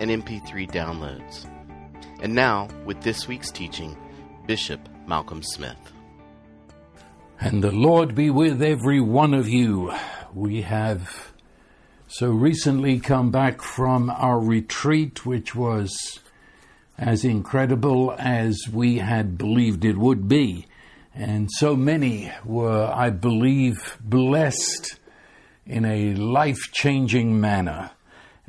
and MP3 downloads. And now, with this week's teaching, Bishop Malcolm Smith. And the Lord be with every one of you. We have so recently come back from our retreat, which was as incredible as we had believed it would be. And so many were, I believe, blessed in a life changing manner.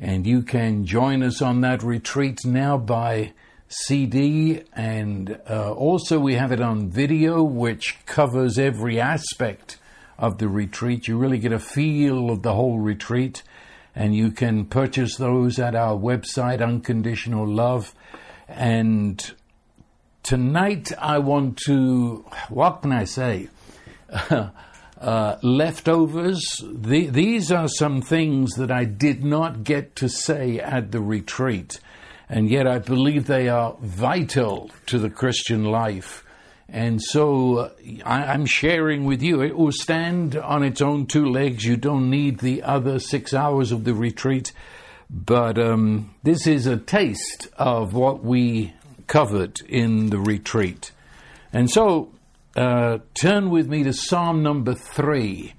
And you can join us on that retreat now by CD, and uh, also we have it on video, which covers every aspect of the retreat. You really get a feel of the whole retreat, and you can purchase those at our website, Unconditional Love. And tonight I want to, what can I say? uh, leftovers. The, these are some things that I did not get to say at the retreat, and yet I believe they are vital to the Christian life. And so uh, I, am sharing with you. It will stand on its own two legs. You don't need the other six hours of the retreat. But um, this is a taste of what we covered in the retreat. And so uh, turn with me to Psalm number three.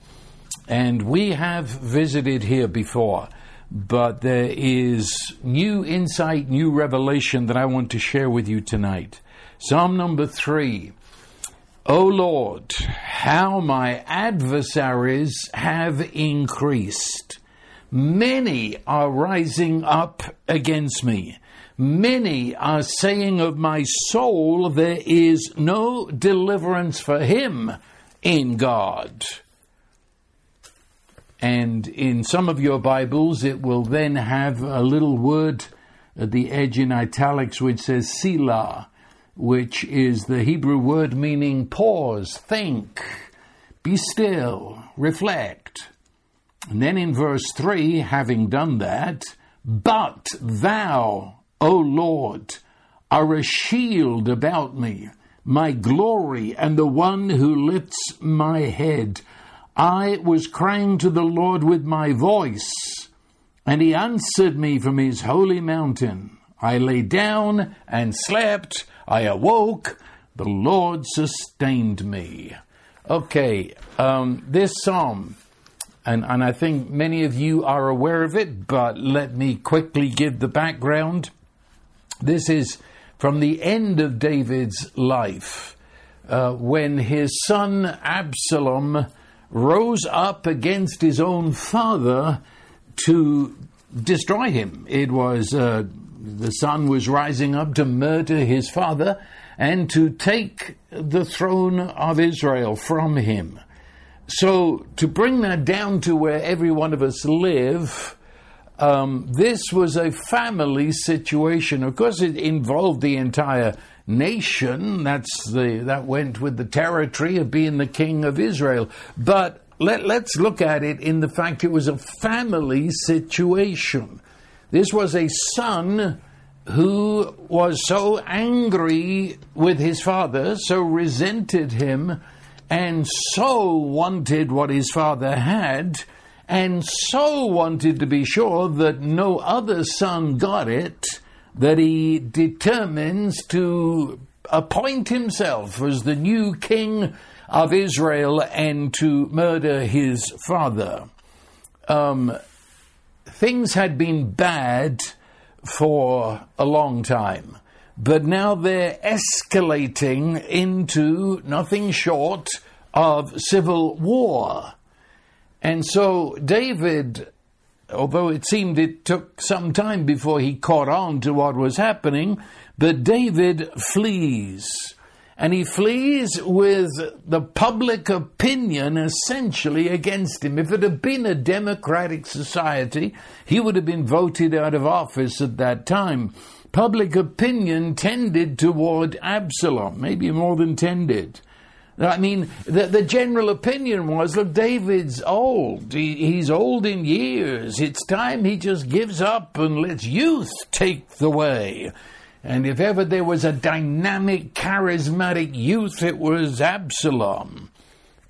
And we have visited here before, but there is new insight, new revelation that I want to share with you tonight. Psalm number three. O Lord, how my adversaries have increased. Many are rising up against me. Many are saying of my soul, there is no deliverance for him in God. And in some of your Bibles, it will then have a little word at the edge in italics which says Selah, which is the Hebrew word meaning pause, think, be still, reflect. And then in verse 3, having done that, but thou, O Lord, are a shield about me, my glory, and the one who lifts my head. I was crying to the Lord with my voice, and he answered me from his holy mountain. I lay down and slept. I awoke. The Lord sustained me. Okay, um, this psalm, and, and I think many of you are aware of it, but let me quickly give the background. This is from the end of David's life uh, when his son Absalom rose up against his own father to destroy him. It was uh, the son was rising up to murder his father and to take the throne of Israel from him. So, to bring that down to where every one of us live, um, this was a family situation. Of course, it involved the entire nation. That's the that went with the territory of being the king of Israel. But let, let's look at it in the fact it was a family situation. This was a son who was so angry with his father, so resented him, and so wanted what his father had and so wanted to be sure that no other son got it that he determines to appoint himself as the new king of Israel and to murder his father. Um, things had been bad for a long time, but now they're escalating into nothing short of civil war. And so David, although it seemed it took some time before he caught on to what was happening, but David flees. And he flees with the public opinion essentially against him. If it had been a democratic society, he would have been voted out of office at that time. public opinion tended toward Absalom, maybe more than tended. I mean, the, the general opinion was look, David's old. He, he's old in years. It's time he just gives up and lets youth take the way. And if ever there was a dynamic, charismatic youth, it was Absalom.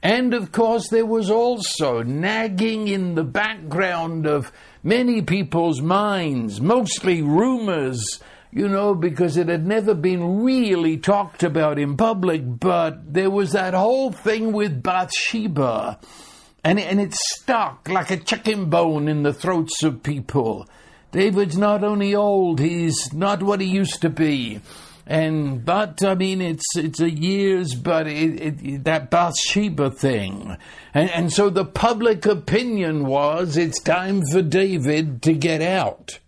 And of course, there was also nagging in the background of many people's minds, mostly rumors, you know, because it had never been really talked about in public, but there was that whole thing with Bathsheba. And, and it stuck like a chicken bone in the throats of people. David's not only old, he's not what he used to be. And but I mean, it's it's a years, but it, it, that Bathsheba thing, and and so the public opinion was it's time for David to get out.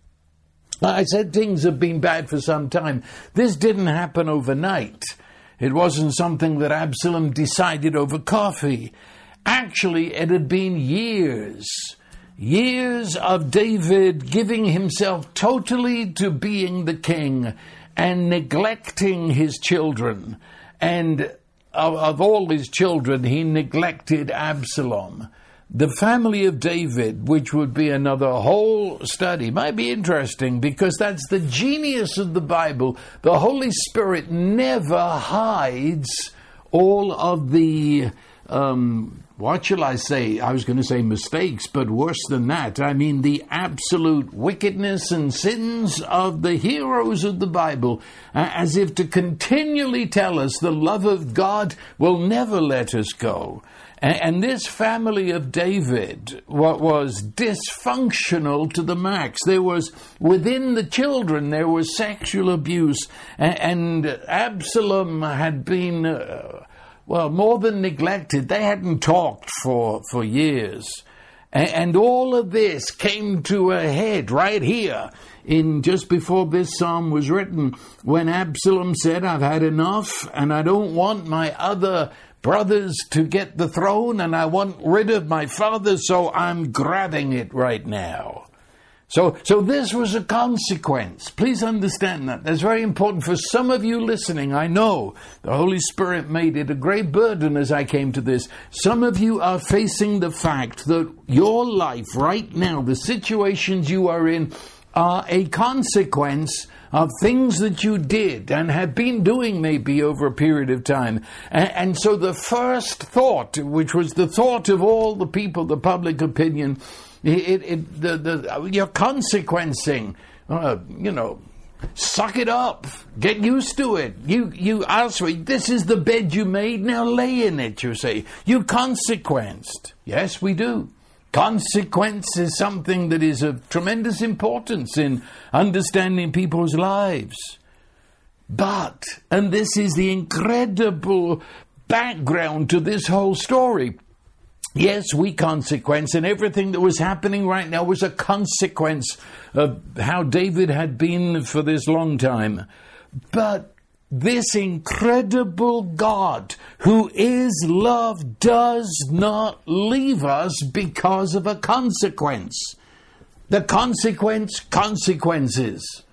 I said things have been bad for some time. This didn't happen overnight. It wasn't something that Absalom decided over coffee. Actually, it had been years. Years of David giving himself totally to being the king and neglecting his children. And of, of all his children, he neglected Absalom. The family of David, which would be another whole study, might be interesting because that's the genius of the Bible. The Holy Spirit never hides all of the um, what shall I say? I was going to say mistakes, but worse than that. I mean the absolute wickedness and sins of the heroes of the Bible, uh, as if to continually tell us the love of God will never let us go. And, and this family of David what was dysfunctional to the max. There was, within the children, there was sexual abuse, and, and Absalom had been. Uh, well, more than neglected, they hadn't talked for, for years. And, and all of this came to a head right here in just before this psalm was written when Absalom said, I've had enough and I don't want my other brothers to get the throne and I want rid of my father, so I'm grabbing it right now. So, so this was a consequence. Please understand that. That's very important for some of you listening. I know the Holy Spirit made it a great burden as I came to this. Some of you are facing the fact that your life right now, the situations you are in, are a consequence of things that you did and have been doing maybe over a period of time. And, and, so the first thought, which was the thought of all the people, the public opinion, it, it, the, the, you're consequencing, uh, you know, suck it up, get used to it. You, you ask me, this is the bed you made, now lay in it, you say. You consequenced. Yes, we do. Consequence is something that is of tremendous importance in understanding people's lives. But, and this is the incredible background to this whole story, Yes, we consequence, and everything that was happening right now was a consequence of how David had been for this long time. But this incredible God who is love does not leave us because of a consequence. The consequence, consequences.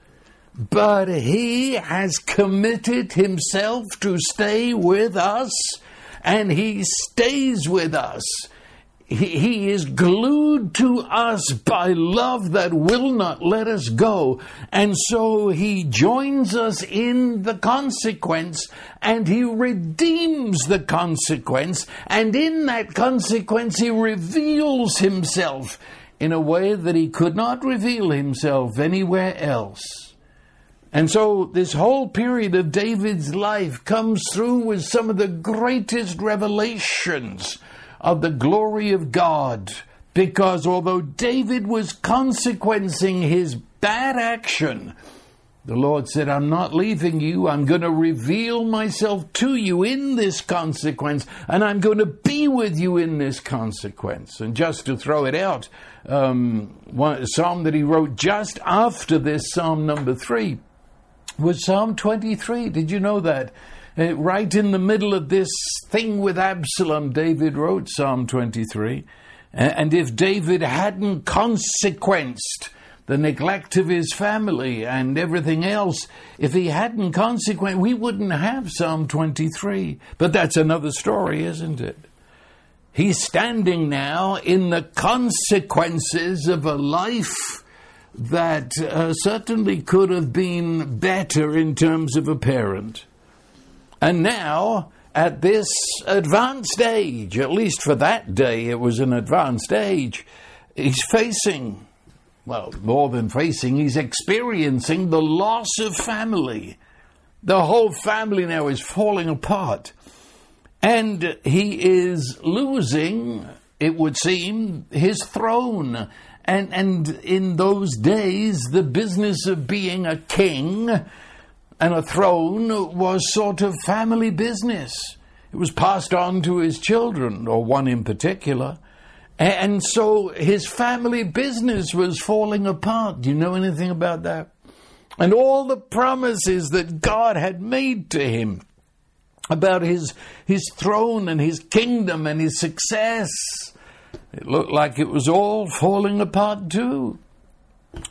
But he has committed himself to stay with us and he stays with us. He, is glued to us by love that will not let us go. And so he joins us in the consequence and he redeems the consequence. And in that consequence, he reveals himself in a way that he could not reveal himself anywhere else. And so this whole period of David's life comes through with some of the greatest revelations of the glory of God. Because although David was consequencing his bad action, the Lord said, I'm not leaving you. I'm going to reveal myself to you in this consequence, and I'm going to be with you in this consequence. And just to throw it out, um, one psalm that he wrote just after this, Psalm number three, was Psalm 23. Did you know that? Uh, right in the middle of this thing with Absalom, David wrote Psalm 23. Uh, and if David hadn't consequenced the neglect of his family and everything else. If he hadn't consequent, we wouldn't have Psalm 23. But that's another story, isn't it? He's standing now in the consequences of a life that uh, certainly could have been better in terms of a parent. And now, at this advanced age, at least for that day, it was an advanced age, he's facing, well, more than facing, he's experiencing the loss of family. The whole family now is falling apart. And he is losing, it would seem, his throne. And, and in those days, the business of being a king and a throne was sort of family business. It was passed on to his children, or one in particular. And so his family business was falling apart. Do you know anything about that? And all the promises that God had made to him about his, his throne and his kingdom and his success, it looked like it was all falling apart too.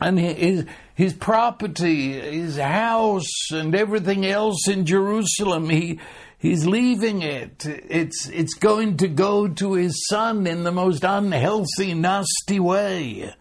And his, his property, his house, and everything else in Jerusalem, he, he's leaving it. It's, it's going to go to his son in the most unhealthy, nasty way.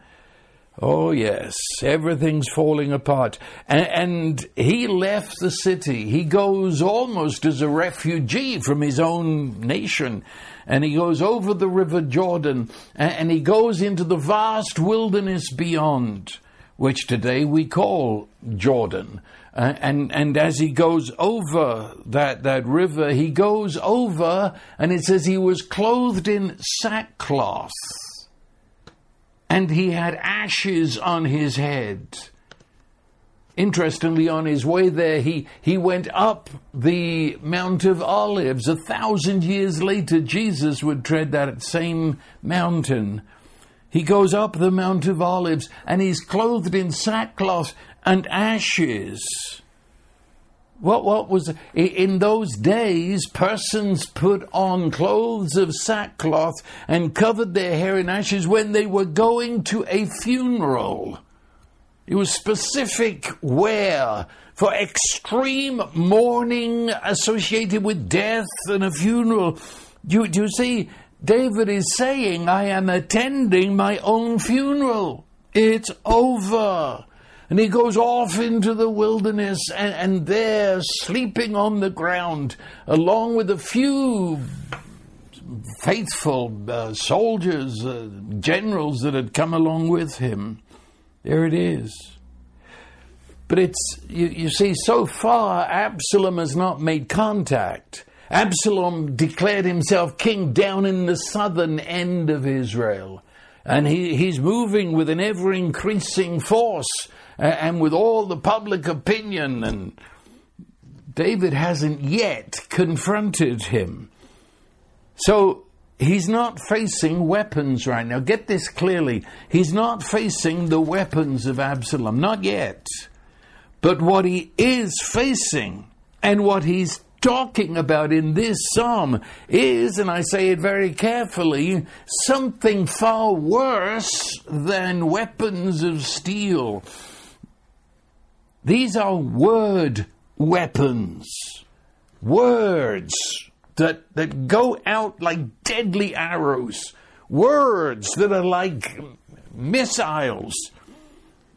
Oh, yes, everything's falling apart. And, and, he left the city. He goes almost as a refugee from his own nation. And he goes over the river Jordan and, and he goes into the vast wilderness beyond, which today we call Jordan. Uh, and, and as he goes over that, that river, he goes over and it says he was clothed in sackcloth and he had ashes on his head. Interestingly, on his way there, he, he went up the Mount of Olives. A thousand years later, Jesus would tread that same mountain. He goes up the Mount of Olives and he's clothed in sackcloth and ashes. What, what was in those days? Persons put on clothes of sackcloth and covered their hair in ashes when they were going to a funeral. It was specific wear for extreme mourning associated with death and a funeral. Do you see? David is saying, I am attending my own funeral. It's over. And he goes off into the wilderness, and, and there, sleeping on the ground, along with a few faithful uh, soldiers, uh, generals that had come along with him. There it is. But it's, you, you see, so far Absalom has not made contact. Absalom declared himself king down in the southern end of Israel. And he, he's moving with an ever increasing force and with all the public opinion, and David hasn't yet confronted him. So he's not facing weapons right now. Get this clearly. He's not facing the weapons of Absalom, not yet. But what he is facing and what he's talking about in this psalm is, and I say it very carefully, something far worse than weapons of steel. These are word weapons. Words that, that go out like deadly arrows. Words that are like missiles.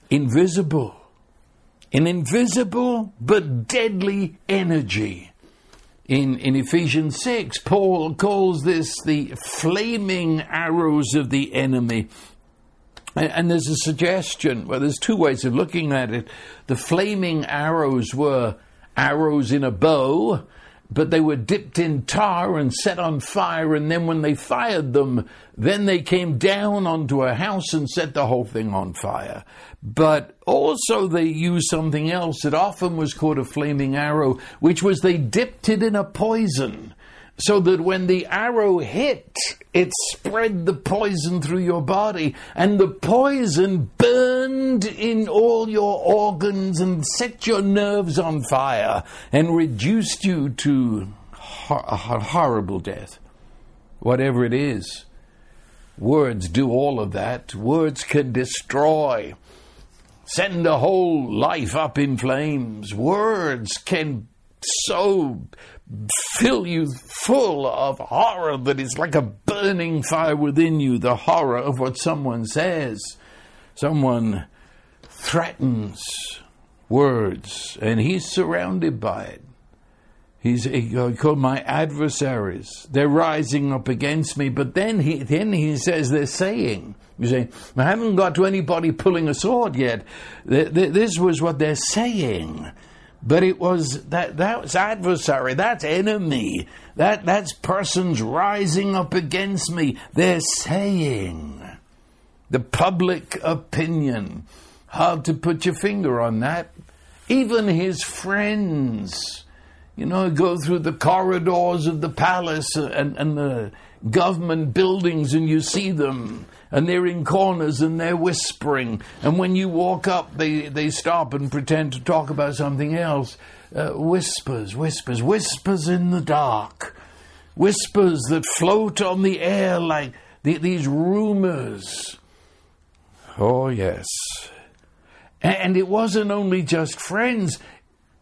Invisible. An invisible but deadly energy. In, in Ephesians 6, Paul calls this the flaming arrows of the enemy. And there's a suggestion, well, there's two ways of looking at it. The flaming arrows were arrows in a bow, but they were dipped in tar and set on fire, and then when they fired them, then they came down onto a house and set the whole thing on fire. But also they used something else that often was called a flaming arrow, which was they dipped it in a poison so that when the arrow hit, it spread the poison through your body, and the poison burned in all your organs and set your nerves on fire and reduced you to a horrible death. Whatever it is, words do all of that. Words can destroy. send a whole life up in flames. Words can so fill you full of horror that it's like a burning fire within you, the horror of what someone says. Someone threatens words, and he's surrounded by it. He's he uh, called my adversaries. They're rising up against me, but then he then he says they're saying. You say, I haven't got to anybody pulling a sword yet. This was what they're saying. But it was that that's adversary, that's enemy, that that's persons rising up against me. They're saying the public opinion. Hard to put your finger on that. Even his friends, you know, go through the corridors of the palace and, and the government buildings and you see them and they're in corners and they're whispering. And when you walk up, they, they stop and pretend to talk about something else. Uh, whispers, whispers, whispers in the dark. Whispers that float on the air like the, these rumors. Oh, yes. And it wasn't only just friends,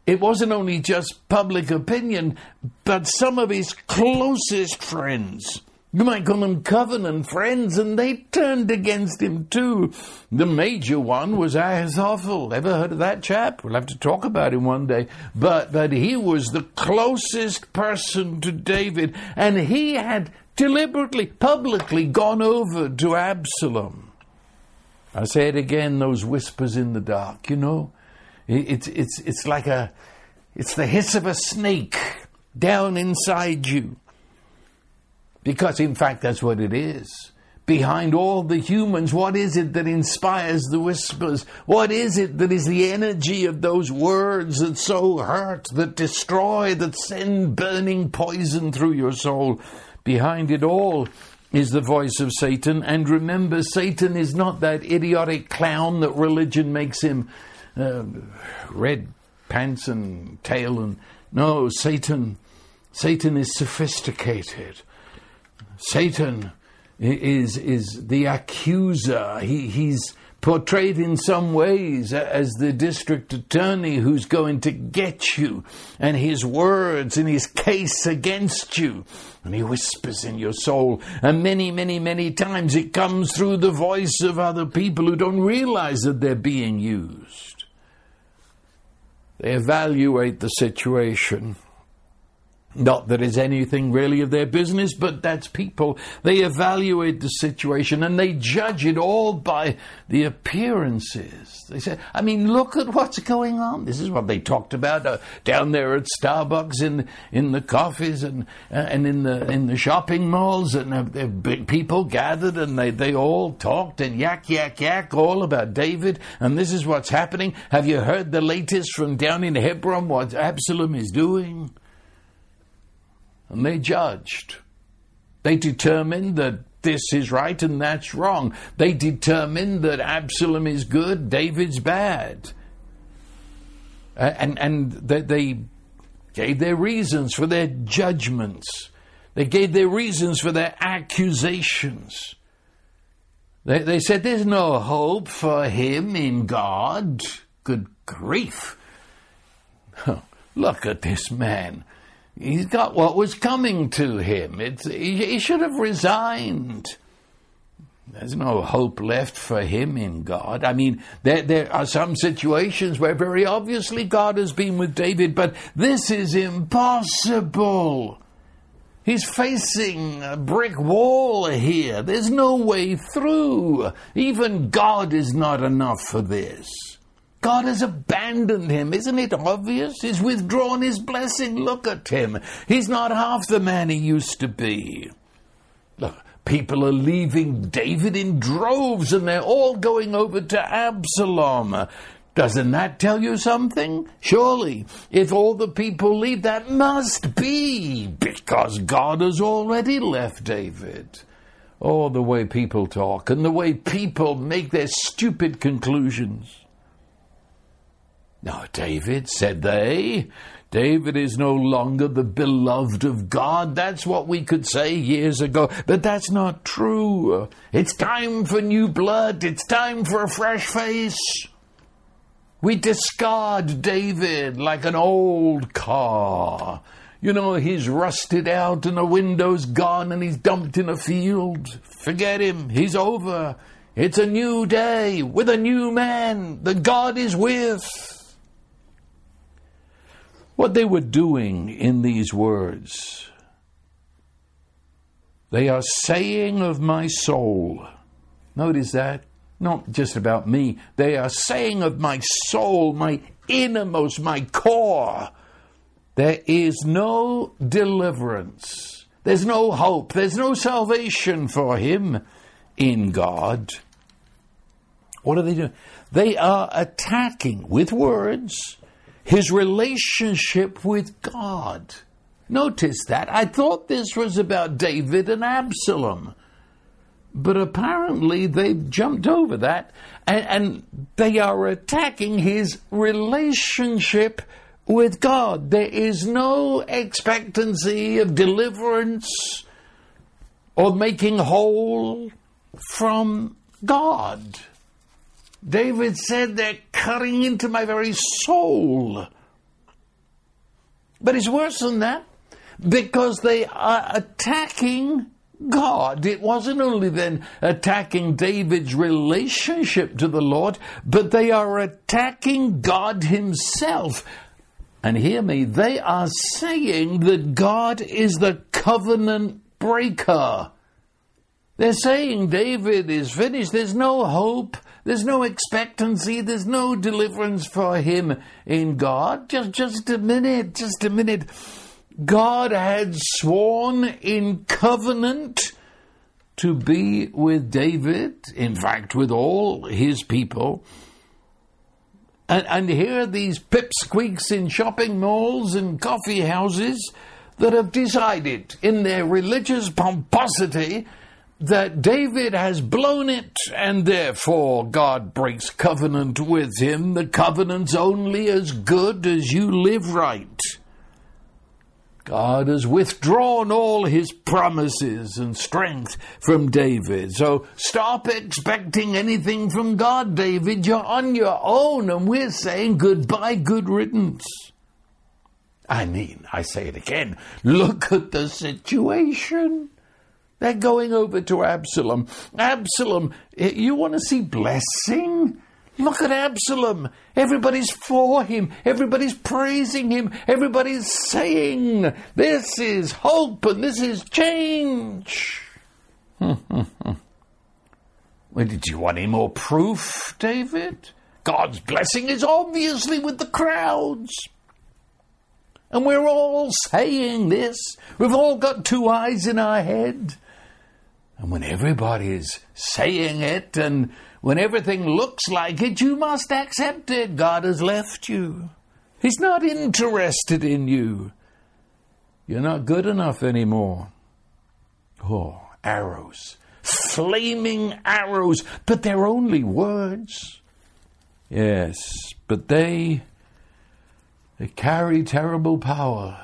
it wasn't only just public opinion, but some of his closest friends you might call them covenant friends, and they turned against him too. The major one was Ahithophel. Ever heard of that chap? We'll have to talk about him one day. But, but he was the closest person to David, and he had deliberately, publicly gone over to Absalom. I say it again, those whispers in the dark, you know? It's, it's, it's like a, it's the hiss of a snake down inside you. Because, in fact, that's what it is. Behind all the humans, what is it that inspires the whispers? What is it that is the energy of those words that so hurt, that destroy, that send burning poison through your soul? Behind it all is the voice of Satan. And remember, Satan is not that idiotic clown that religion makes him uh, red pants and tail and no, Satan. Satan is sophisticated. Satan is, is the accuser. He, he's portrayed in some ways as the district attorney who's going to get you, and his words and his case against you. And he whispers in your soul, and many, many, many times it comes through the voice of other people who don't realize that they're being used. They evaluate the situation not that it's anything really of their business, but that's people. They evaluate the situation and they judge it all by the appearances. They say, I mean, look at what's going on. This is what they talked about uh, down there at Starbucks in in the coffees and uh, and in the in the shopping malls, and uh, people gathered and they they all talked and yak yak yak all about David. And this is what's happening. Have you heard the latest from down in Hebron? What Absalom is doing? And they judged. They determined that this is right and that's wrong. They determined that Absalom is good, David's bad. And, and they, they gave their reasons for their judgments. They gave their reasons for their accusations. They, they said there's no hope for him in God. Good grief. Look at this man. He's got what was coming to him. He, he should have resigned. There's no hope left for him in God. I mean, there, there are some situations where very obviously God has been with David, but this is impossible. He's facing a brick wall here. There's no way through. Even God is not enough for this. God has abandoned him. Isn't it obvious? He's withdrawn his blessing. Look at him. He's not half the man he used to be. Look, people are leaving David in droves and they're all going over to Absalom. Doesn't that tell you something? Surely, if all the people leave, that must be because God has already left David. Oh, the way people talk and the way people make their stupid conclusions. No, David, said they. David is no longer the beloved of God. That's what we could say years ago, but that's not true. It's time for new blood. It's time for a fresh face. We discard David like an old car. You know, he's rusted out and the window's gone and he's dumped in a field. Forget him. He's over. It's a new day with a new man that God is with. What they were doing in these words, they are saying of my soul. Notice that not just about me. They are saying of my soul, my innermost, my core, there is no deliverance. There's no hope. There's no salvation for him in God. What are they doing? They are attacking with words his relationship with God. Notice that. I thought this was about David and Absalom. But apparently they've jumped over that and, and they are attacking his relationship with God. There is no expectancy of deliverance or making whole from God. David said they're cutting into my very soul. But it's worse than that because they are attacking God. It wasn't only then attacking David's relationship to the Lord, but they are attacking God Himself. And hear me, they are saying that God is the covenant breaker. They're saying David is finished, there's no hope. There's no expectancy. There's no deliverance for him in God. Just, just a minute. Just a minute. God had sworn in covenant to be with David, in fact, with all his people. And, and here are these pipsqueaks in shopping malls and coffee houses that have decided, in their religious pomposity, that David has blown it and therefore God breaks covenant with him. The covenant's only as good as you live right. God has withdrawn all his promises and strength from David. So stop expecting anything from God, David. You're on your own, and we're saying goodbye, good riddance. I mean, I say it again look at the situation. They're going over to Absalom. Absalom, eh, you want to see blessing? Look at Absalom. Everybody's for him. Everybody's praising him. Everybody's saying, This is hope and this is change. well, did you want any more proof, David? God's blessing is obviously with the crowds. And we're all saying this. We've all got two eyes in our head. And when everybody's saying it and when everything looks like it, you must accept it. God has left you. He's not interested in you. You're not good enough anymore. Oh, arrows. Flaming arrows. But they're only words. Yes, but they they carry terrible power.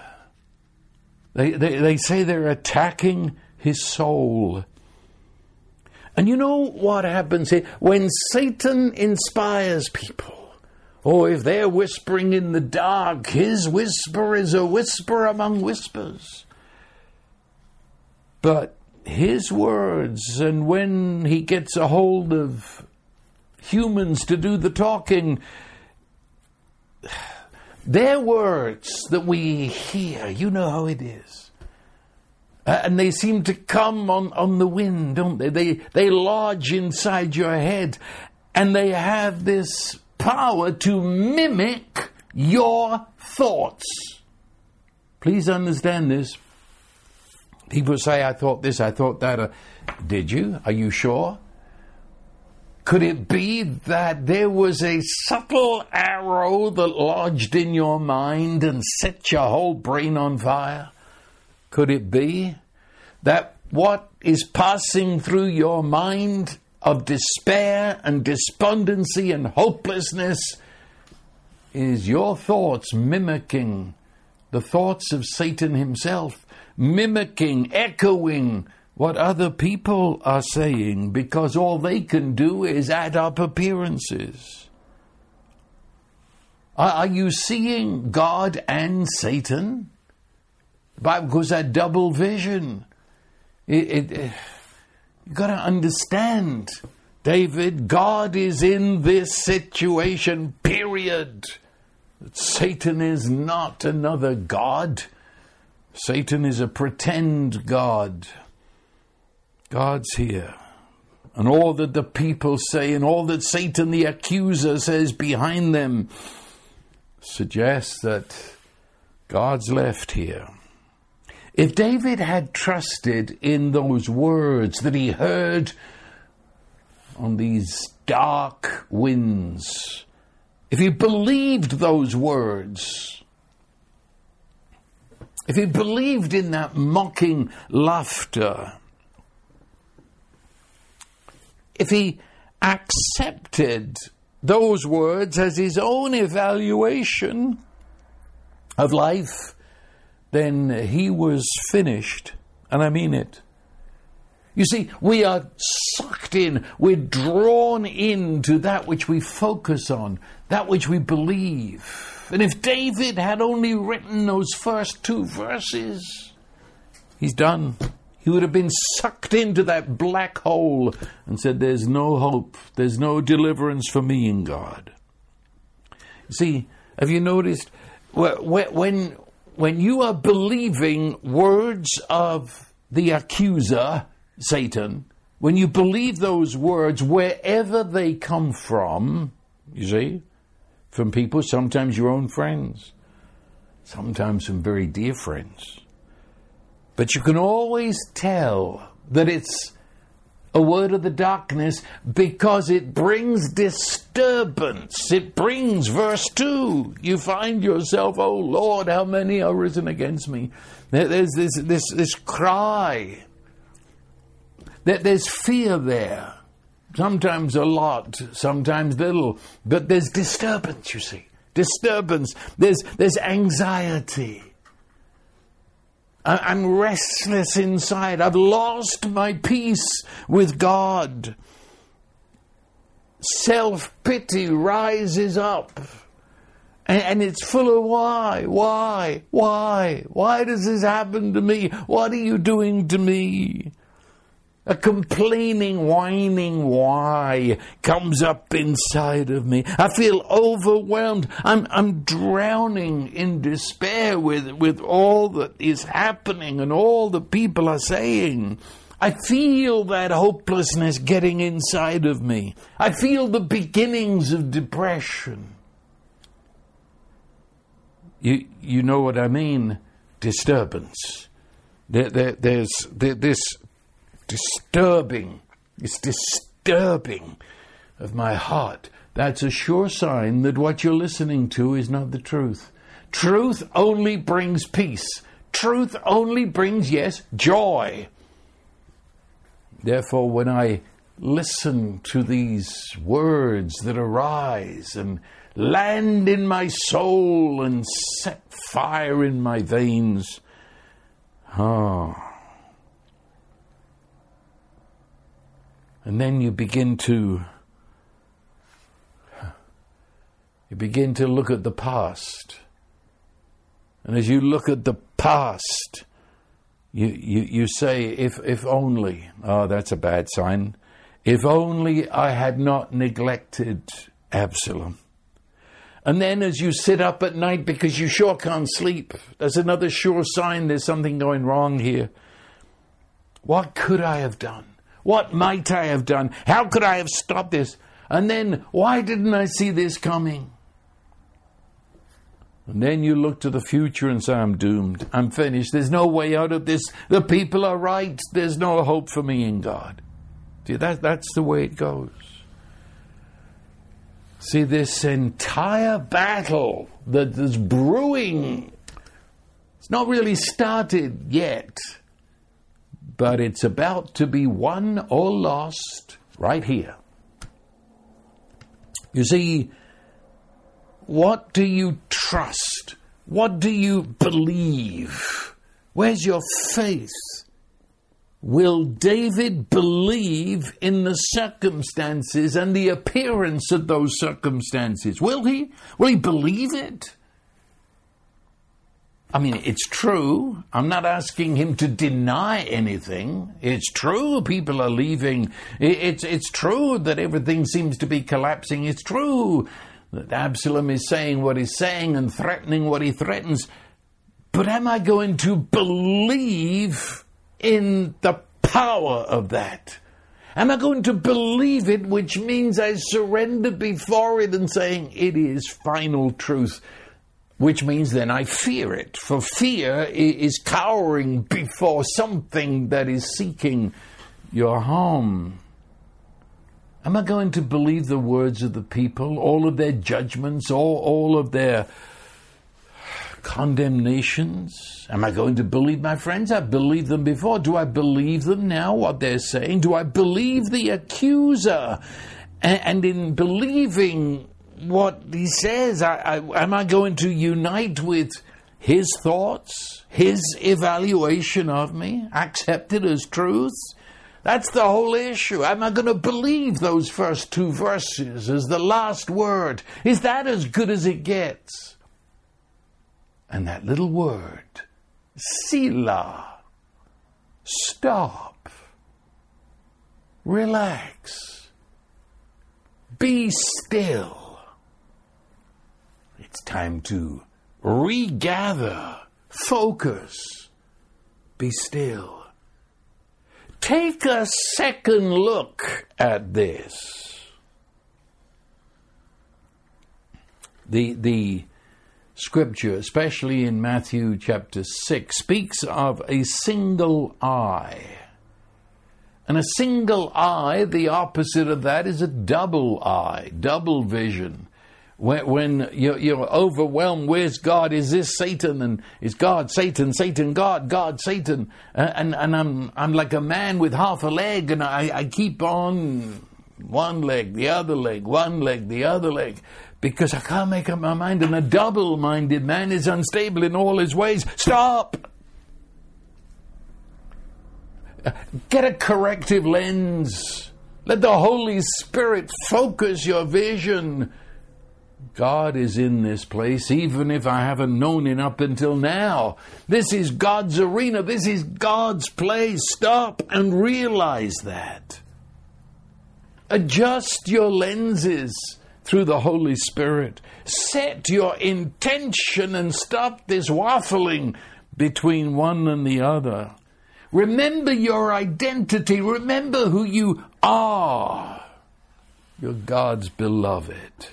They, they, they say they're attacking his soul. And you know what happens here? When Satan inspires people, or if they're whispering in the dark, his whisper is a whisper among whispers. But his words, and when he gets a hold of humans to do the talking, their words that we hear, you know how it is. Uh, and they seem to come on, on the wind, don't they? They, they lodge inside your head and they have this power to mimic your thoughts. Please understand this. People say, I thought this, I thought that. Uh, did you? Are you sure? Could it be that there was a subtle arrow that lodged in your mind and set your whole brain on fire? Could it be that what is passing through your mind of despair and despondency and hopelessness is your thoughts mimicking the thoughts of Satan himself, mimicking, echoing what other people are saying because all they can do is add up appearances. Are, you seeing God and Satan? Calls that double vision. It, it, eh, it, you've got to understand, David, God is in this situation, period. Satan is not another God. Satan is a pretend God. God's here. And all that the people say and all that Satan the accuser says behind them suggests that God's left here. If David had trusted in those words that he heard on these dark winds, if he believed those words, if he believed in that mocking laughter, if he accepted those words as his own evaluation of life, then he was finished. And I mean it. You see, we are sucked in, we're drawn into that which we focus on, that which we believe. And if David had only written those first two verses, he's done. He would have been sucked into that black hole and said, There's no hope, there's no deliverance for me in God. See, have you noticed when, when you are believing words of the accuser, Satan, when you believe those words, wherever they come from, you see, from people, sometimes your own friends, sometimes some very dear friends, but you can always tell that it's a word of the darkness because it brings disturbance. It brings, verse 2, you find yourself, oh Lord, how many are risen against me. There's this, this, this cry. That There's fear there. Sometimes a lot, sometimes little, but there's disturbance, you see. Disturbance. There's, there's anxiety. I'm restless inside. I've lost my peace with God. Self pity rises up. And, and, it's full of why, why, why? Why does this happen to me? What are you doing to me? A complaining, whining why comes up inside of me. I feel overwhelmed. I'm, I'm drowning in despair with, with all that is happening and all the people are saying. I feel that hopelessness getting inside of me. I feel the beginnings of depression. You, you know what I mean? Disturbance. There, there, there's there, this disturbing, it's disturbing of my heart. That's a sure sign that what you're listening to is not the truth. Truth only brings peace. Truth only brings, yes, joy. Therefore, when I listen to these words that arise and land in my soul and set fire in my veins, ah, And then you begin to you begin to look at the past. And as you look at the past, you, you, you say, if, if only, oh, that's a bad sign. If only I had not neglected Absalom. And then as you sit up at night because you sure can't sleep, that's another sure sign there's something going wrong here. What could I have done? What might I have done? How could I have stopped this? And then, why didn't I see this coming? And then you look to the future and say, I'm doomed. I'm finished. There's no way out of this. The people are right. There's no hope for me in God. See, that, that's the way it goes. See, this entire battle that is brewing, it's not really started yet but it's about to be won or lost right here. You see, what do you trust? What do you believe? Where's your faith? Will David believe in the circumstances and the appearance of those circumstances? Will he? Will he believe it? I mean, it's true. I'm not asking him to deny anything. It's true people are leaving. It's, it's true that everything seems to be collapsing. It's true that Absalom is saying what he's saying and threatening what he threatens. But am I going to believe in the power of that? Am I going to believe it, which means I surrender before it and saying it is final truth? Which means then I fear it. For fear is cowering before something that is seeking your harm. Am I going to believe the words of the people, all of their judgments, all, all of their condemnations? Am I going to believe my friends? I've believed them before. Do I believe them now, what they're saying? Do I believe the accuser? And in believing what he says. I, I, am I going to unite with his thoughts, his evaluation of me, accept it as truth? That's the whole issue. Am I going to believe those first two verses as the last word? Is that as good as it gets? And that little word, Selah, stop, relax, be still it's time to regather, focus, be still. Take a second look at this. The, the scripture, especially in Matthew chapter 6, speaks of a single eye. And a single eye, the opposite of that is a double eye, double vision when, when you're, you're, overwhelmed, where's God? Is this Satan? And is God Satan? Satan God? God Satan? Uh, and and I'm I'm like a man with half a leg, and I, I keep on one leg, the other leg, one leg, the other leg, because I can't make up my mind. And a double-minded man is unstable in all his ways. Stop. Get a corrective lens. Let the Holy Spirit focus your vision God is in this place, even if I haven't known it up until now. This is God's arena. This is God's place. Stop and realize that. Adjust your lenses through the Holy Spirit. Set your intention and stop this waffling between one and the other. Remember your identity. Remember who you are. You're God's beloved.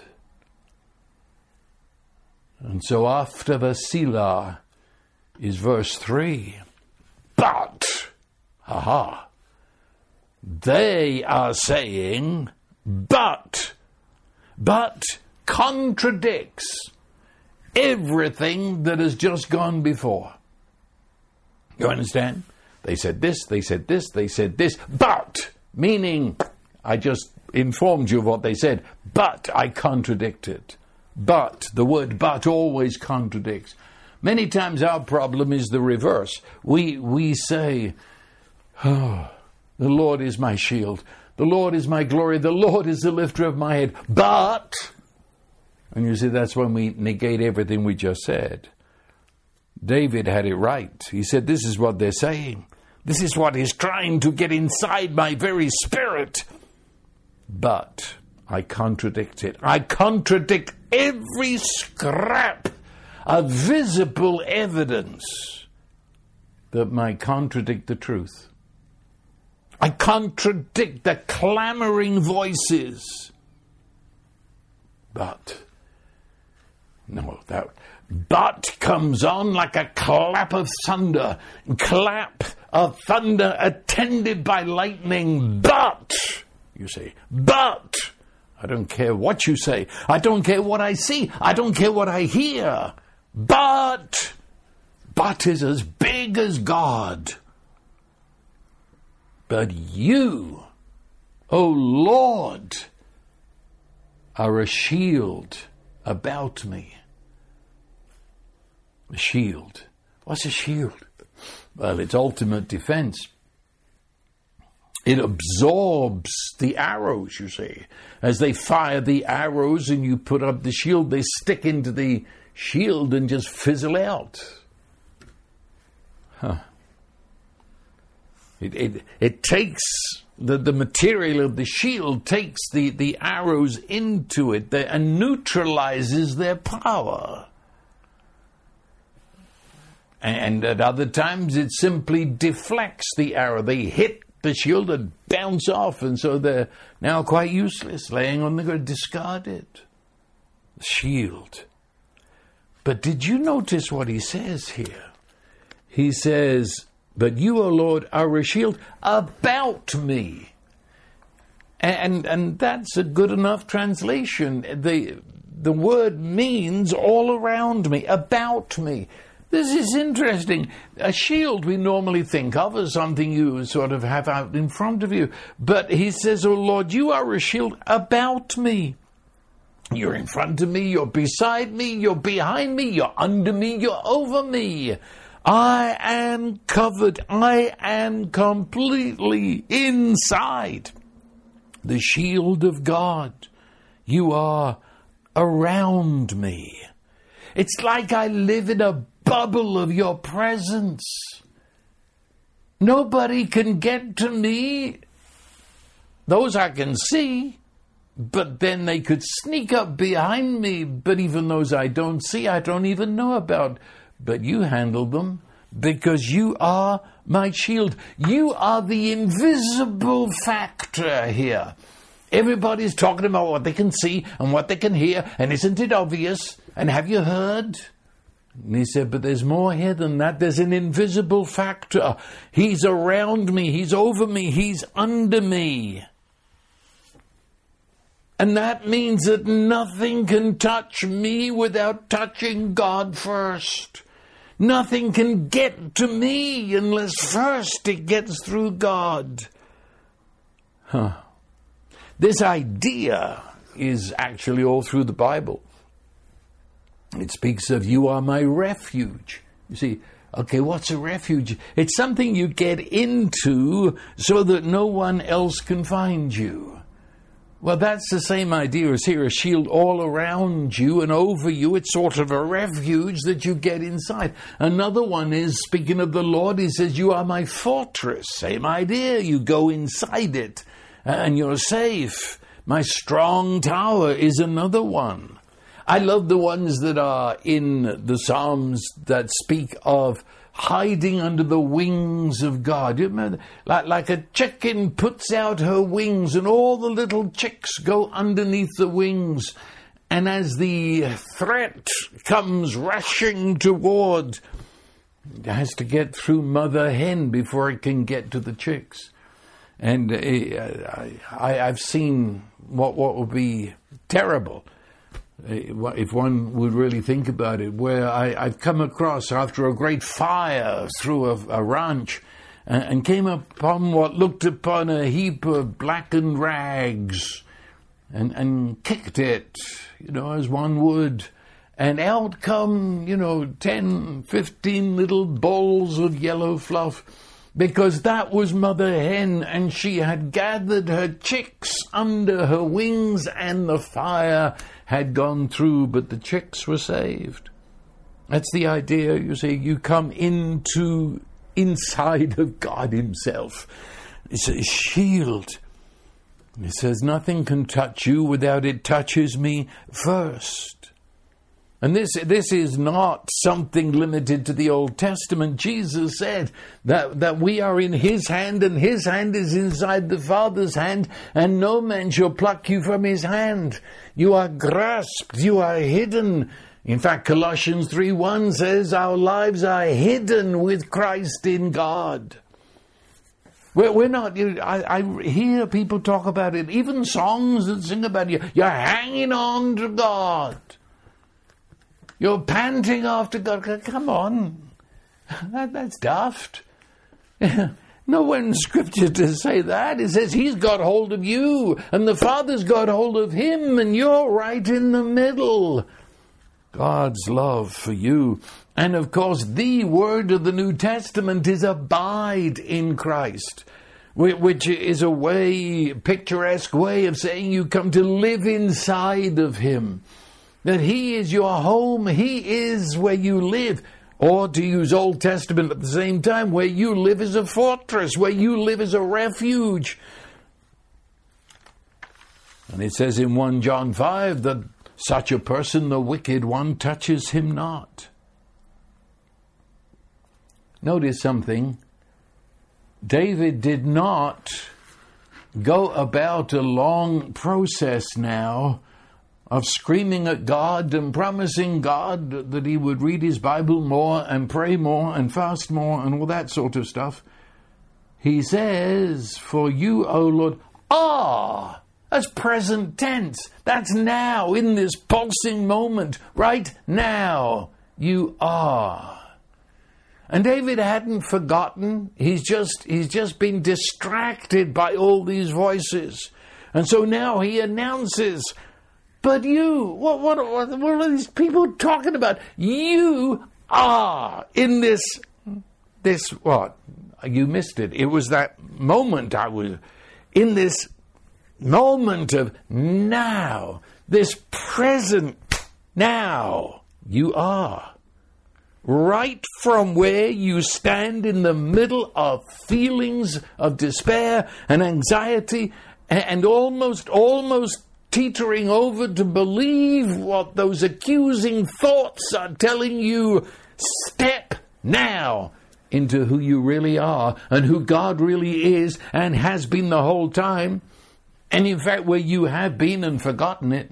And so after the Selah is verse 3. But, aha, they are saying, but, but contradicts everything that has just gone before. You understand? They said this, they said this, they said this, but, meaning, I just informed you of what they said, but I contradict it. But, the word but always contradicts. Many times our problem is the reverse. We, we say, Oh, the Lord is my shield. The Lord is my glory. The Lord is the lifter of my head. But, and you see, that's when we negate everything we just said. David had it right. He said, This is what they're saying. This is what is trying to get inside my very spirit. But I contradict it. I contradict every scrap of visible evidence that might contradict the truth. I contradict the clamoring voices. But, no, that but comes on like a clap of thunder, clap of thunder attended by lightning. But, you see, but I don't care what you say. I don't care what I see. I don't care what I hear. But, but is as big as God. But you, O Lord, are a shield about me. A shield. What's a shield? Well, it's ultimate defense. It absorbs the arrows, you see. As they fire the arrows and you put up the shield, they stick into the shield and just fizzle out. Huh. It, it, it takes the, the material of the shield takes the, the arrows into it and neutralizes their power. And at other times it simply deflects the arrow. They hit the shield and bounce off, and so they're now quite useless, laying on the ground, discarded. Shield. But did you notice what he says here? He says, But you, O Lord, are a shield about me. And, and that's a good enough translation. The, the word means all around me, about me. This is interesting. A shield we normally think of as something you sort of have out in front of you. But he says, Oh Lord, you are a shield about me. You're in front of me, you're beside me, you're behind me, you're under me, you're over me. I am covered, I am completely inside the shield of God. You are around me. It's like I live in a bubble of your presence. Nobody can get to me. Those I can see, but then they could sneak up behind me. But even those I don't see, I don't even know about. But you handle them because you are my shield. You are the invisible factor here. Everybody's talking about what they can see and what they can hear, and isn't it obvious? And have you heard? And he said, But there's more here than that. There's an invisible factor. He's around me, he's over me, he's under me. And that means that nothing can touch me without touching God first. Nothing can get to me unless first it gets through God. Huh. This idea is actually all through the Bible. It speaks of you are my refuge. You see, okay, what's a refuge? It's something you get into so that no one else can find you. Well, that's the same idea as here a shield all around you and over you. It's sort of a refuge that you get inside. Another one is, speaking of the Lord, he says, You are my fortress. Same idea. You go inside it and you're safe. My strong tower is another one. I love the ones that are in the Psalms that speak of hiding under the wings of God. You remember, like, like a chicken puts out her wings and all the little chicks go underneath the wings. And as the threat comes rushing toward, it has to get through mother hen before it can get to the chicks. And uh, I, have seen what, what would be terrible Eh, if one would really think about it, where I, have come across after a great fire through a, a ranch and, and, came upon what looked upon a heap of blackened rags and, and kicked it, you know, as one would. And out come, you know, 10, 15 little balls of yellow fluff because that was Mother Hen, and she had gathered her chicks under her wings, and the fire had gone through, but the chicks were saved. That's the idea, you see. You come into inside of God Himself. It's a shield. It says, Nothing can touch you without it touches me first. And this, this is not something limited to the Old Testament. Jesus said that, that we are in His hand and His hand is inside the Father's hand and no man shall pluck you from His hand. You are grasped, you are hidden. In fact, Colossians 3 1 says our lives are hidden with Christ in God. We're, we're not, I, I hear people talk about it, even songs that sing about you. You're hanging on to God. You're panting after God. Come on. That, that's daft. Nowhere in Scripture to say that. It says He's got hold of you, and the Father's got hold of Him, and you're right in the middle. God's love for you. And of course, the word of the New Testament is abide in Christ. which is a way, picturesque way of saying you come to live inside of Him. That He is your home, He is where you live. Or to use Old Testament at the same time, where you live as a fortress, where you live as a refuge. And it says in 1 John 5 that such a person, the wicked one, touches him not. Notice something. David did not go about a long process now of screaming at God and promising God that he would read his Bible more and pray more and fast more and all that sort of stuff. He says, For you, O Lord, are. That's present tense. That's now, in this pulsing moment, right now. You are. And David hadn't forgotten. He's just, he's just been distracted by all these voices. And so now he announces, but you, what, what, what, what are these people talking about? You are in this, this, what? You missed it. It was that moment I was in this moment of now, this present now, you are. Right from where you stand in the middle of feelings of despair and anxiety and almost, almost teetering over to believe what those accusing thoughts are telling you. Step now into who you really are and who God really is and has been the whole time. And in fact, where you have been and forgotten it,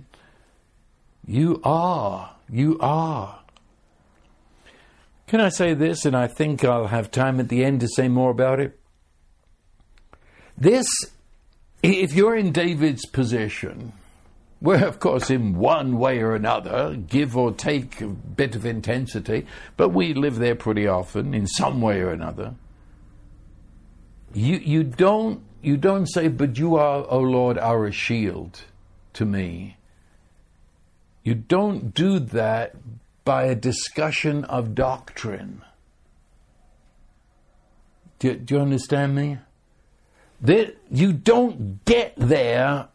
you are. You are. Can I say this? And I think I'll have time at the end to say more about it. This, if you're in David's position, where, of course, in one way or another, give or take a bit of intensity, but we live there pretty often in some way or another. You, you don't you don't say, But you are, O Lord, our shield to me. You don't do that by a discussion of doctrine. Do, do you understand me? That you don't get there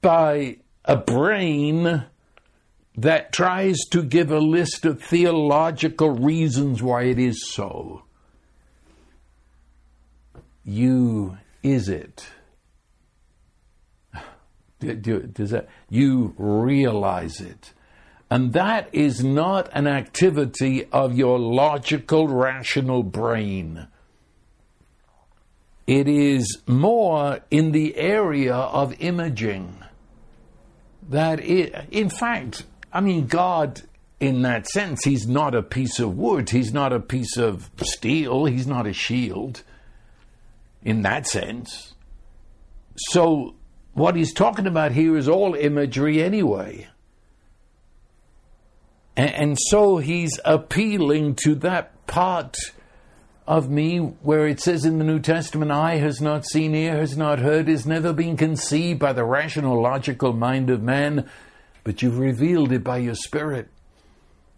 by a brain that tries to give a list of theological reasons why it is so. You is it? Does that you realize it? And that is not an activity of your logical, rational brain. It is more in the area of imaging. That it, in fact, I mean, God, in that sense, He's not a piece of wood, He's not a piece of steel, He's not a shield in that sense. So, what he's talking about here is all imagery anyway. And, and so he's appealing to that part of me where it says in the New Testament, eye has not seen, ear has not heard, is never been conceived by the rational, logical mind of man, but you've revealed it by your Spirit.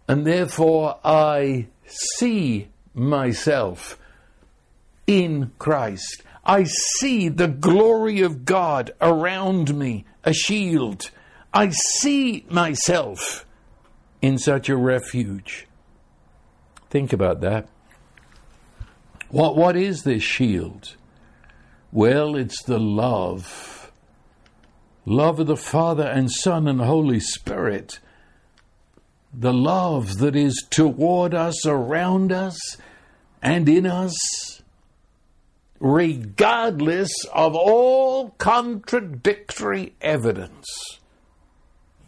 And therefore I see myself in Christ. I see the glory of God around me, a shield. I see myself in such a refuge. Think about that. What, what is this shield? Well, it's the love. Love of the Father and Son and Holy Spirit. The love that is toward us, around us, and in us regardless of all contradictory evidence.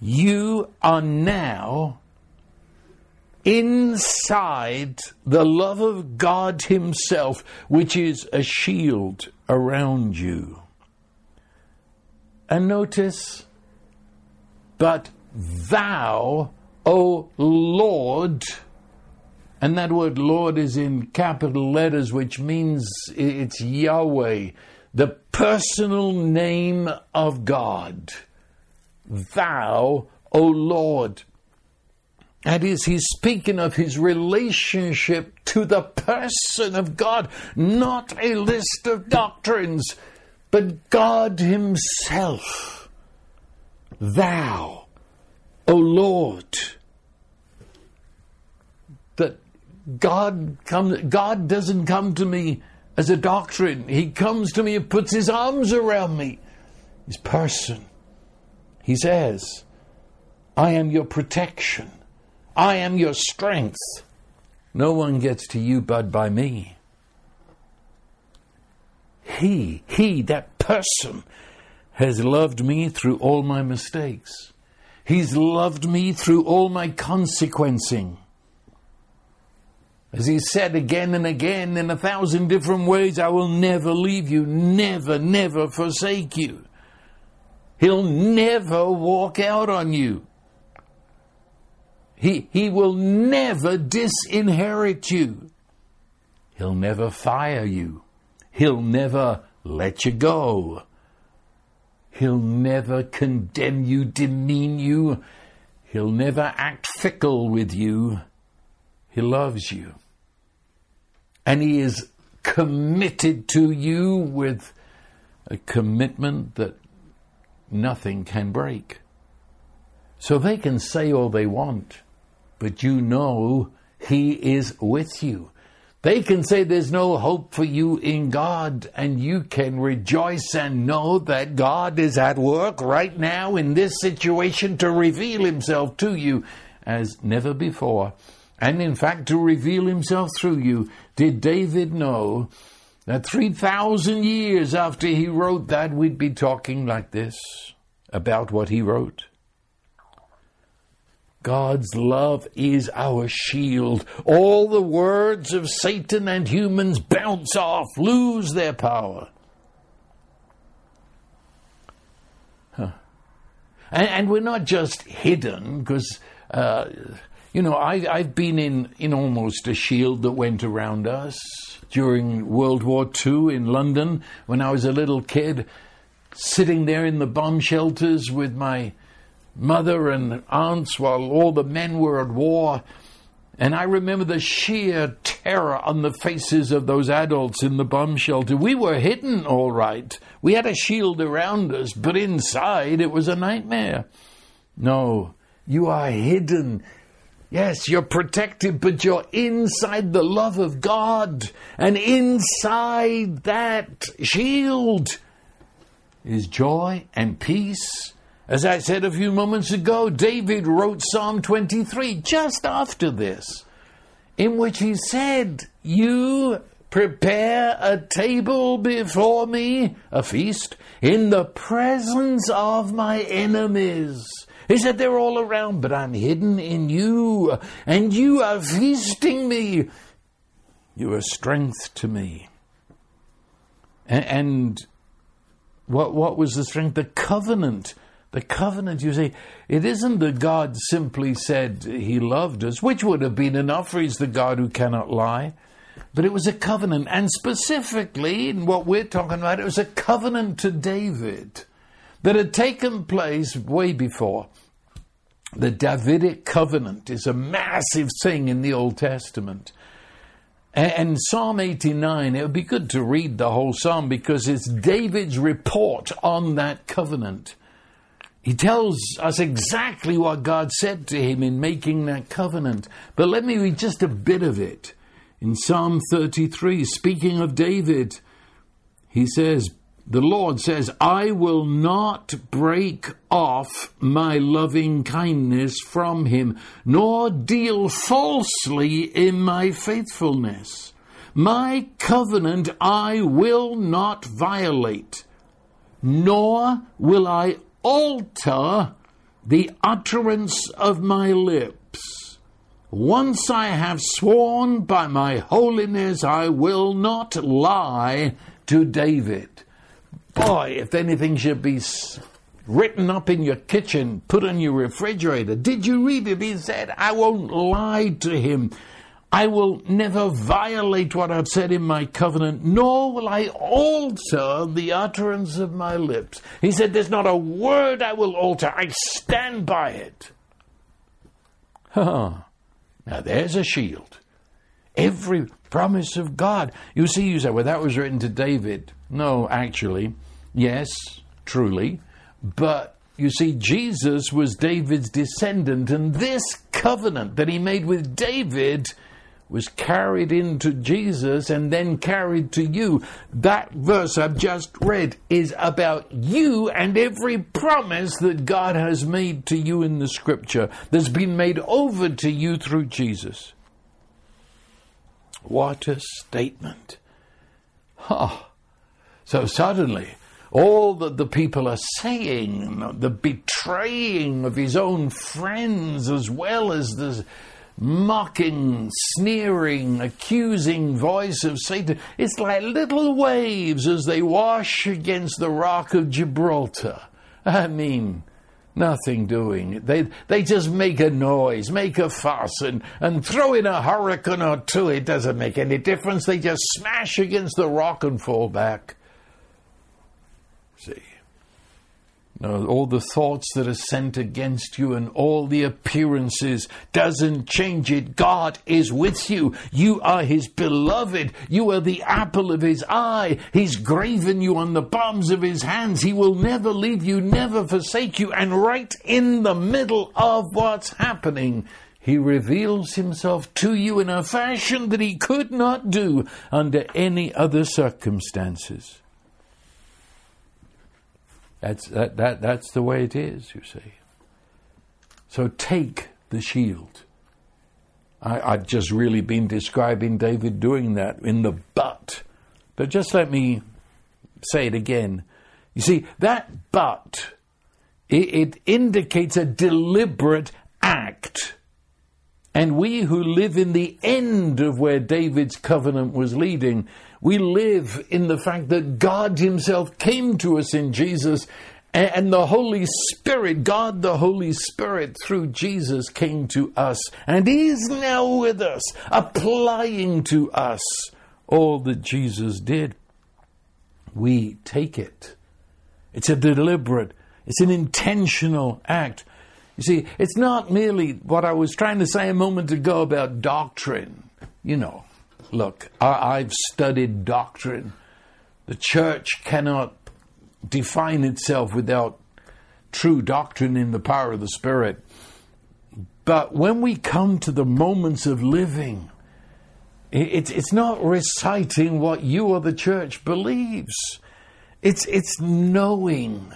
You are now inside the love of God Himself, which is a shield around you. And notice, but thou, O Lord, and that word Lord is in capital letters, which means it's Yahweh, the personal name of God. Thou, O Lord. That is, he's speaking of his relationship to the person of God, not a list of doctrines, but God Himself. Thou, O Lord. That God comes, God doesn't come to me as a doctrine. He comes to me and puts his arms around me. His person. He says, I am your protection. I am your strength. No one gets to you but by me. He, he, that person, has loved me through all my mistakes. He's loved me through all my consequencing. As he said again and again in a thousand different ways, I will never leave you, never, never forsake you. He'll never walk out on you. He, he will never disinherit you. He'll never fire you. He'll never let you go. He'll never condemn you, demean you. He'll never act fickle with you. He loves you. And He is committed to you with a commitment that nothing can break. So they can say all they want, but you know He is with you. They can say there's no hope for you in God, and you can rejoice and know that God is at work right now in this situation to reveal Himself to you as never before. And in fact, to reveal Himself through you. Did David know that 3,000 years after he wrote that, we'd be talking like this about what he wrote? God's love is our shield. All the words of Satan and humans bounce off, lose their power. Huh. And, and, we're not just hidden, because, uh, you know, I, I've been in, in almost a shield that went around us during World War II in London when I was a little kid, sitting there in the bomb shelters with my mother and aunts while all the men were at war. And I remember the sheer terror on the faces of those adults in the bomb shelter. We were hidden, all right. We had a shield around us, but inside it was a nightmare. No, you are hidden. Yes, you're protected, but you're inside the love of God. And inside that shield is joy and peace as I said a few moments ago, David wrote Psalm 23 just after this, in which he said, You prepare a table before me, a feast, in the presence of my enemies. He said, They're all around, but I'm hidden in you, and you are feasting me. You are strength to me. And, what, what was the strength? The covenant the covenant, you see, it isn't that God simply said he loved us, which would have been enough, for he's the God who cannot lie. But it was a covenant, and specifically, in what we're talking about, it was a covenant to David that had taken place way before. The Davidic covenant is a massive thing in the Old Testament. And Psalm 89, it would be good to read the whole psalm because it's David's report on that covenant. He tells us exactly what God said to him in making that covenant. But let me read just a bit of it. In Psalm 33, speaking of David, he says, The Lord says, I will not break off my loving kindness from him, nor deal falsely in my faithfulness. My covenant I will not violate, nor will I alter the utterance of my lips. Once I have sworn by my holiness, I will not lie to David. Boy, if anything should be written up in your kitchen, put on your refrigerator. Did you read it? He said, I won't lie to him. I will never violate what I've said in my covenant, nor will I alter the utterance of my lips. He said, There's not a word I will alter. I stand by it. Now there's a shield. Every promise of God. You see, you say, well, that was written to David. No, actually, yes, truly. But you see, Jesus was David's descendant, and this covenant that he made with David was carried into Jesus and then carried to you. That verse I've just read is about you and every promise that God has made to you in the scripture that's been made over to you through Jesus. What a statement. Huh. So suddenly, all that the people are saying, the betraying of his own friends, as well as the mocking, sneering, accusing voice of Satan, it's like little waves as they wash against the rock of Gibraltar. I mean, Nothing doing. They they just make a noise, make a fuss, and, and throw in a hurricane or two. It doesn't make any difference. They just smash against the rock and fall back. See. All the thoughts that are sent against you and all the appearances doesn't change it. God is with you. You are His beloved. You are the apple of His eye. He's graven you on the palms of His hands. He will never leave you, never forsake you. And right in the middle of what's happening, He reveals Himself to you in a fashion that He could not do under any other circumstances. That's, that, that, that's the way it is, you see. So take the shield. I, I've just really been describing David doing that in the but. But just let me say it again. You see, that but, it, it indicates a deliberate act. And we who live in the end of where David's covenant was leading, we live in the fact that God Himself came to us in Jesus and the Holy Spirit, God the Holy Spirit, through Jesus came to us and is now with us, applying to us all that Jesus did. We take it. It's a deliberate, it's an intentional act. You see, it's not merely what I was trying to say a moment ago about doctrine. You know, look, I've studied doctrine. The church cannot define itself without true doctrine in the power of the Spirit. But when we come to the moments of living, it's, it's not reciting what you or the church believes. It's, it's knowing.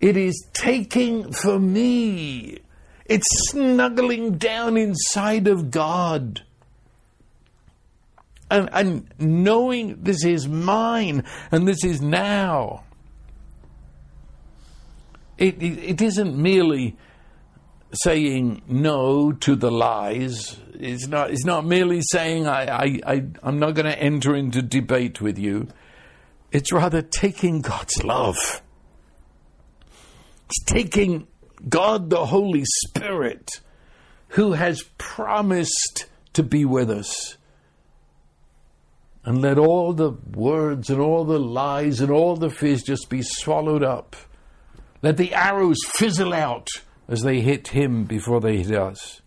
It is taking for me. It's snuggling down inside of God. And, and knowing this is mine and this is now. It, it, it isn't merely saying no to the lies. It's not, it's not merely saying, I, I, I, I'm not going to enter into debate with you. It's rather taking God's love. It's taking God the Holy Spirit, who has promised to be with us. And let all the words and all the lies and all the fears just be swallowed up let the arrows fizzle out as they hit him before they hit us.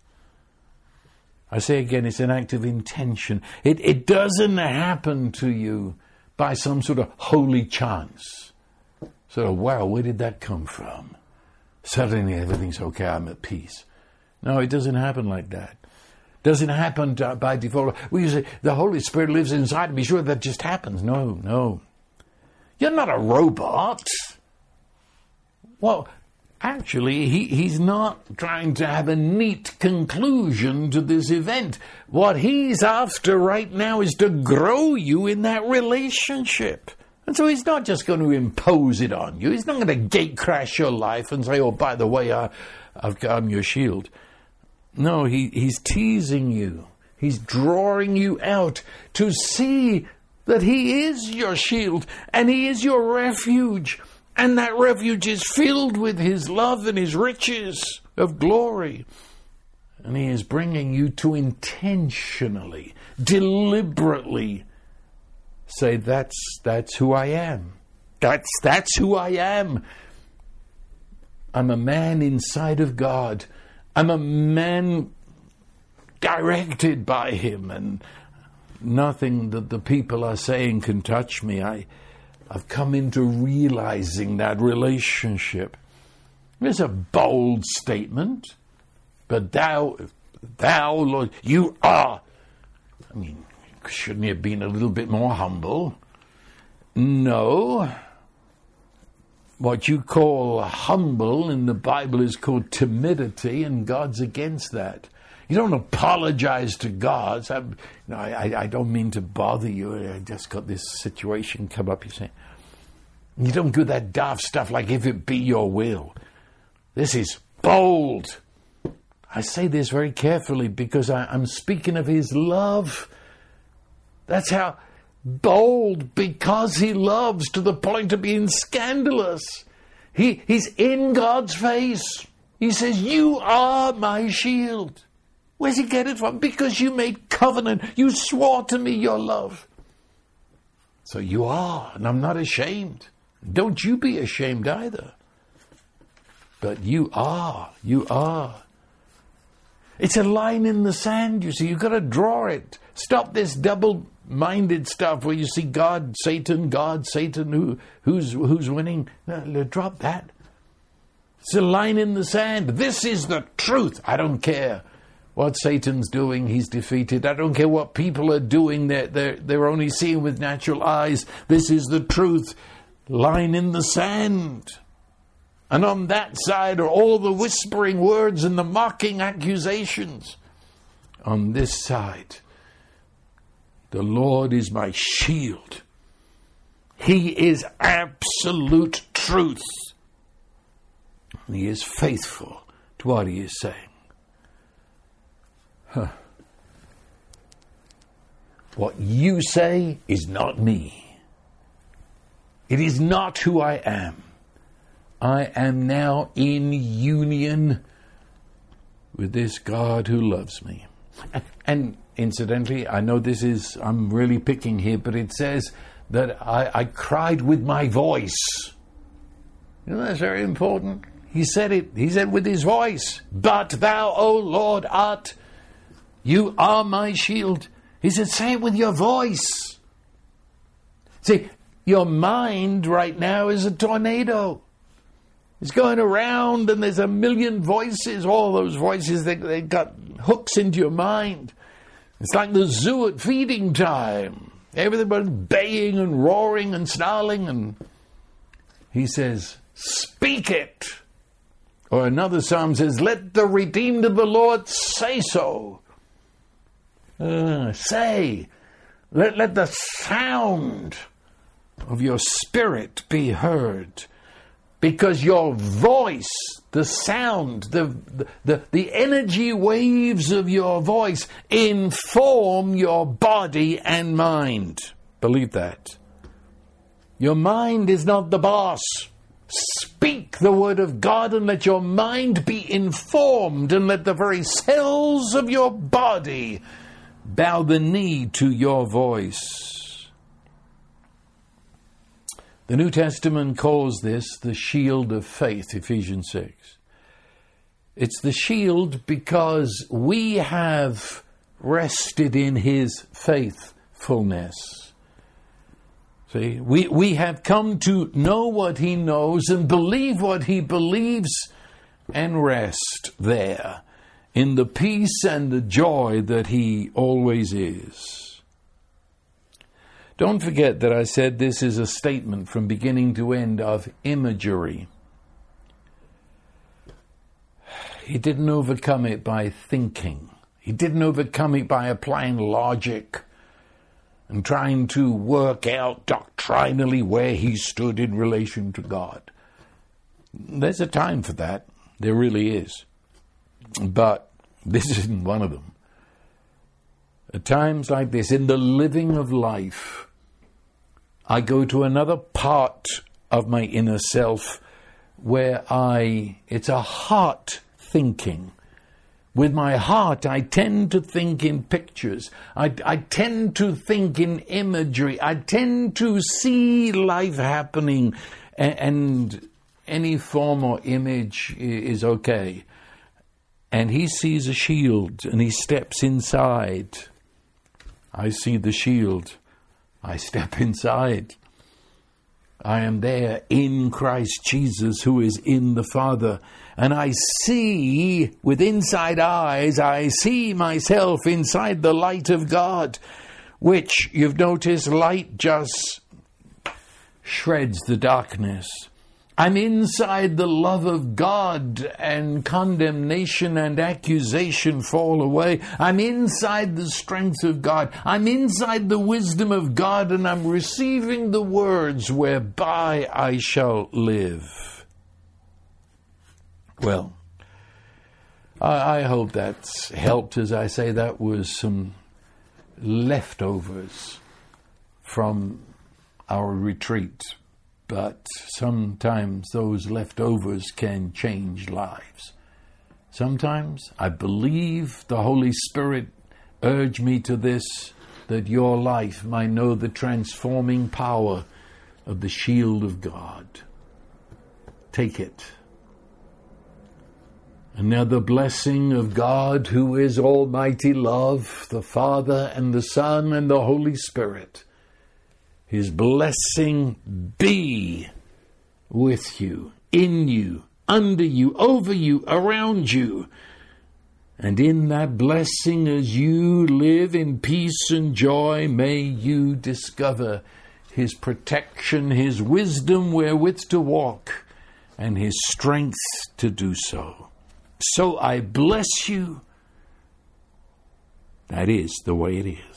I say again, it's an act of intention. It, it doesn't happen to you by some sort of holy chance. Sort of, wow, where did that come from? Suddenly everything's okay, I'm at peace. No, it doesn't happen like that. Doesn't happen by default. We say the Holy Spirit lives inside. Be sure that just happens. No, no. You're not a robot. Well, actually, he, he's not trying to have a neat conclusion to this event. What he's after right now is to grow you in that relationship. And so he's not just going to impose it on you. He's not going to gate crash your life and say, oh, by the way, I, I've, I'm your shield. No, he, he's teasing you. He's drawing you out to see that he is your shield and he is your refuge and that refuge is filled with His love and His riches of glory. And He is bringing you to intentionally, deliberately say, That's, that's who I am. That's, that's who I am. I'm a man inside of God. I'm a man directed by Him, and nothing that the people are saying can touch me. I, I've come into realizing that relationship. It's a bold statement, but thou, thou, Lord, you are. I mean, shouldn't he have been a little bit more humble? No. What you call humble in the Bible is called timidity, and God's against that. You don't apologize to God. I, no, I, I don't mean to bother you. I just got this situation come up. You say, you don't do that daft stuff like if it be your will. This is bold. I say this very carefully because I, I'm speaking of His love. That's how bold because He loves to the point of being scandalous. He, he's in God's face. He says, You are my shield. Where's he get it from? Because you made covenant. You swore to me your love. So you are, and I'm not ashamed. Don't you be ashamed either. But you are, you are. It's a line in the sand, you see. You've got to draw it. Stop this double minded stuff where you see God, Satan, God, Satan, who, who's, who's winning. Drop that. It's a line in the sand. This is the truth. I don't care what Satan's doing, he's defeated. I don't care what people are doing, they're, they're, they're only seeing with natural eyes. This is the truth. Line in the sand. And on that side are all the whispering words and the mocking accusations. On this side, the Lord is my shield. He is absolute truth. And He is faithful to what He is saying. Huh. What you say is not me. It is not who I am. I am now in union with this God who loves me. And incidentally, I know this is, I'm really picking here, but it says that I, I cried with my voice. You know, that's very important. He said it, he said with his voice, But thou, O Lord, art you are my shield. He said, say it with your voice. See, your mind right now is a tornado. It's going around and there's a million voices, all those voices, they, they got hooks into your mind. It's like the zoo at feeding time. Everybody's baying and roaring and snarling and he says, speak it. Or another psalm says, let the redeemed of the Lord say so. Uh, say, let, let the sound of your spirit be heard. Because your voice, the sound, the, the, the energy waves of your voice inform your body and mind. Believe that. Your mind is not the boss. Speak the word of God and let your mind be informed and let the very cells of your body bow the knee to your voice. The New Testament calls this the shield of faith, Ephesians 6. It's the shield because we have rested in his faithfulness. See, we, we have come to know what he knows and believe what he believes and rest there in the peace and the joy that He always is. Don't forget that I said this is a statement from beginning to end of imagery. He didn't overcome it by thinking. He didn't overcome it by applying logic and trying to work out doctrinally where he stood in relation to God. There's a time for that. There really is. But this isn't one of them. At times like this, in the living of life, I go to another part of my inner self where I, it's a heart thinking. With my heart, I tend to think in pictures. I, I tend to think in imagery. I tend to see life happening, and, and any form or image is okay. and he sees a shield and he steps inside. I see the shield. I step inside. I am there in Christ Jesus, who is in the Father. And I see with inside eyes, I see myself inside the light of God, which you've noticed light just shreds the darkness. I'm inside the love of God and condemnation and accusation fall away. I'm inside the strength of God. I'm inside the wisdom of God and I'm receiving the words whereby I shall live. Well, I, I hope that's helped. As I say, that was some leftovers from our retreat but sometimes those leftovers can change lives. Sometimes I believe the Holy Spirit urged me to this that your life might know the transforming power of the shield of God. Take it. Another blessing of God, who is Almighty Love, the Father and the Son and the Holy Spirit his blessing be with you, in you, under you, over you, around you. And in that blessing, as you live in peace and joy, may you discover His protection, His wisdom wherewith to walk, and His strength to do so. So I bless you. That is the way it is.